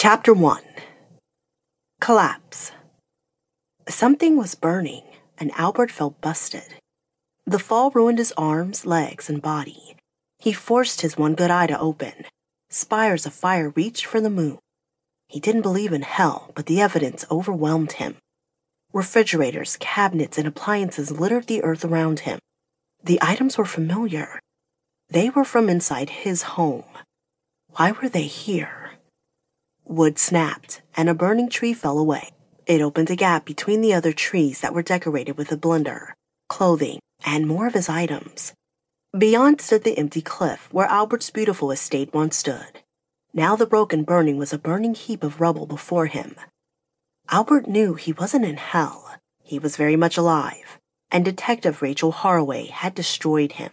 Chapter 1 Collapse Something was burning, and Albert felt busted. The fall ruined his arms, legs, and body. He forced his one good eye to open. Spires of fire reached for the moon. He didn't believe in hell, but the evidence overwhelmed him. Refrigerators, cabinets, and appliances littered the earth around him. The items were familiar. They were from inside his home. Why were they here? Wood snapped, and a burning tree fell away. It opened a gap between the other trees that were decorated with a blender, clothing, and more of his items. Beyond stood the empty cliff where Albert's beautiful estate once stood. Now the broken burning was a burning heap of rubble before him. Albert knew he wasn't in hell. He was very much alive, and Detective Rachel Harroway had destroyed him.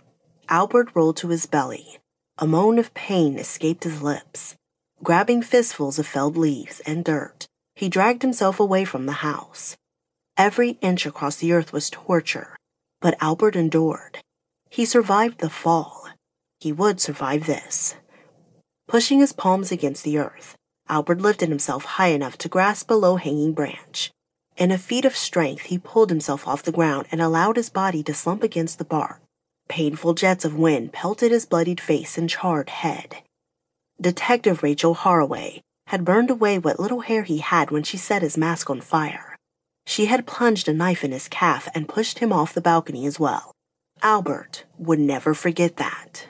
Albert rolled to his belly. A moan of pain escaped his lips. Grabbing fistfuls of felled leaves and dirt, he dragged himself away from the house. Every inch across the earth was torture, but Albert endured. He survived the fall. He would survive this. Pushing his palms against the earth, Albert lifted himself high enough to grasp a low hanging branch. In a feat of strength, he pulled himself off the ground and allowed his body to slump against the bark. Painful jets of wind pelted his bloodied face and charred head. Detective Rachel Harroway had burned away what little hair he had when she set his mask on fire. She had plunged a knife in his calf and pushed him off the balcony as well. Albert would never forget that.